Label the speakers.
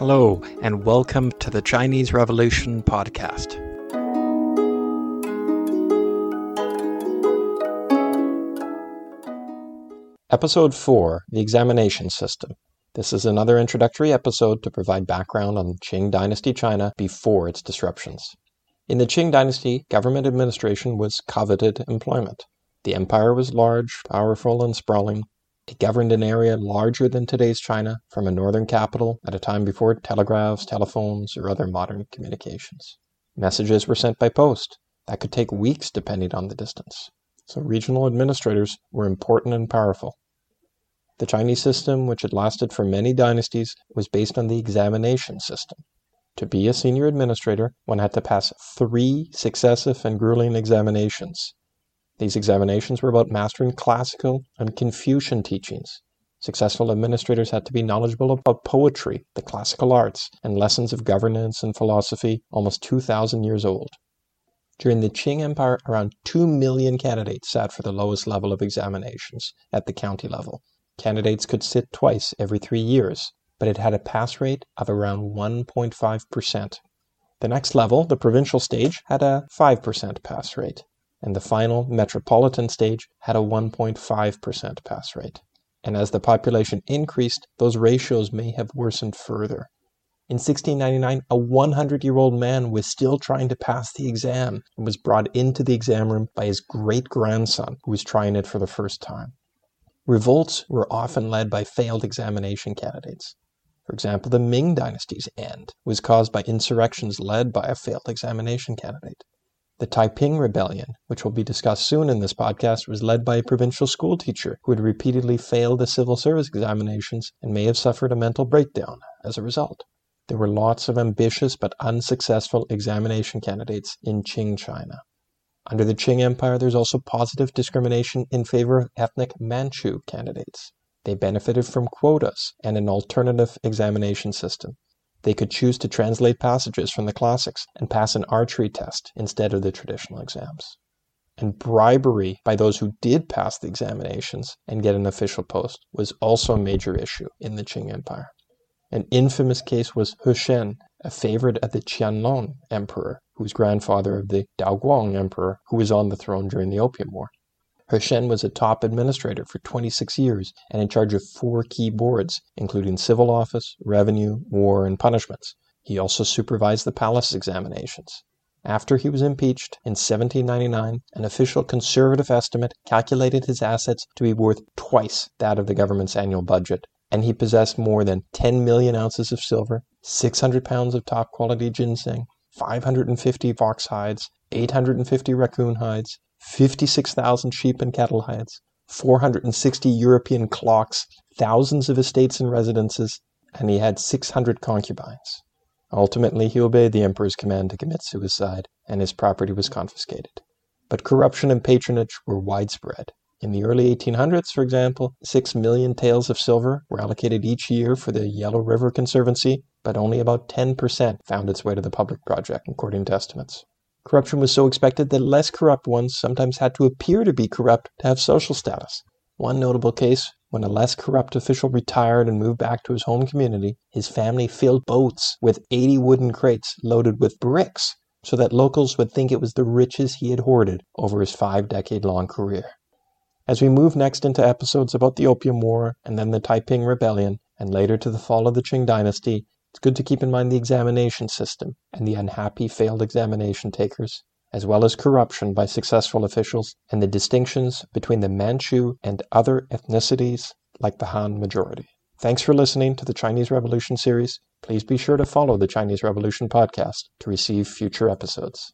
Speaker 1: Hello, and welcome to the Chinese Revolution podcast. Episode 4 The Examination System. This is another introductory episode to provide background on Qing Dynasty China before its disruptions. In the Qing Dynasty, government administration was coveted employment. The empire was large, powerful, and sprawling, it governed an area larger than today's China from a northern capital at a time before telegraphs, telephones, or other modern communications. Messages were sent by post. That could take weeks depending on the distance. So regional administrators were important and powerful. The Chinese system, which had lasted for many dynasties, was based on the examination system. To be a senior administrator, one had to pass three successive and grueling examinations these examinations were about mastering classical and Confucian teachings. Successful administrators had to be knowledgeable about poetry, the classical arts, and lessons of governance and philosophy almost 2,000 years old. During the Qing Empire, around 2 million candidates sat for the lowest level of examinations at the county level. Candidates could sit twice every three years, but it had a pass rate of around 1.5%. The next level, the provincial stage, had a 5% pass rate and the final metropolitan stage had a 1.5% pass rate. And as the population increased, those ratios may have worsened further. In 1699, a 100 year old man was still trying to pass the exam and was brought into the exam room by his great grandson, who was trying it for the first time. Revolts were often led by failed examination candidates. For example, the Ming dynasty's end was caused by insurrections led by a failed examination candidate. The Taiping Rebellion, which will be discussed soon in this podcast, was led by a provincial school teacher who had repeatedly failed the civil service examinations and may have suffered a mental breakdown as a result. There were lots of ambitious but unsuccessful examination candidates in Qing China. Under the Qing Empire, there's also positive discrimination in favor of ethnic Manchu candidates. They benefited from quotas and an alternative examination system. They could choose to translate passages from the classics and pass an archery test instead of the traditional exams. And bribery by those who did pass the examinations and get an official post was also a major issue in the Qing Empire. An infamous case was He Shen, a favorite of the Qianlong Emperor, who was grandfather of the Daoguang Emperor who was on the throne during the Opium War. He Shen was a top administrator for 26 years and in charge of four key boards, including civil office, revenue, war, and punishments. He also supervised the palace examinations. After he was impeached in 1799, an official conservative estimate calculated his assets to be worth twice that of the government's annual budget, and he possessed more than 10 million ounces of silver, 600 pounds of top quality ginseng, 550 fox hides, 850 raccoon hides, 56,000 sheep and cattle hides, 460 European clocks, thousands of estates and residences, and he had 600 concubines. Ultimately, he obeyed the emperor's command to commit suicide, and his property was confiscated. But corruption and patronage were widespread. In the early 1800s, for example, six million taels of silver were allocated each year for the Yellow River Conservancy, but only about 10% found its way to the public project, according to estimates. Corruption was so expected that less corrupt ones sometimes had to appear to be corrupt to have social status. One notable case, when a less corrupt official retired and moved back to his home community, his family filled boats with 80 wooden crates loaded with bricks so that locals would think it was the riches he had hoarded over his five decade long career. As we move next into episodes about the Opium War and then the Taiping Rebellion, and later to the fall of the Qing Dynasty, it's good to keep in mind the examination system and the unhappy failed examination takers, as well as corruption by successful officials and the distinctions between the Manchu and other ethnicities like the Han majority. Thanks for listening to the Chinese Revolution series. Please be sure to follow the Chinese Revolution podcast to receive future episodes.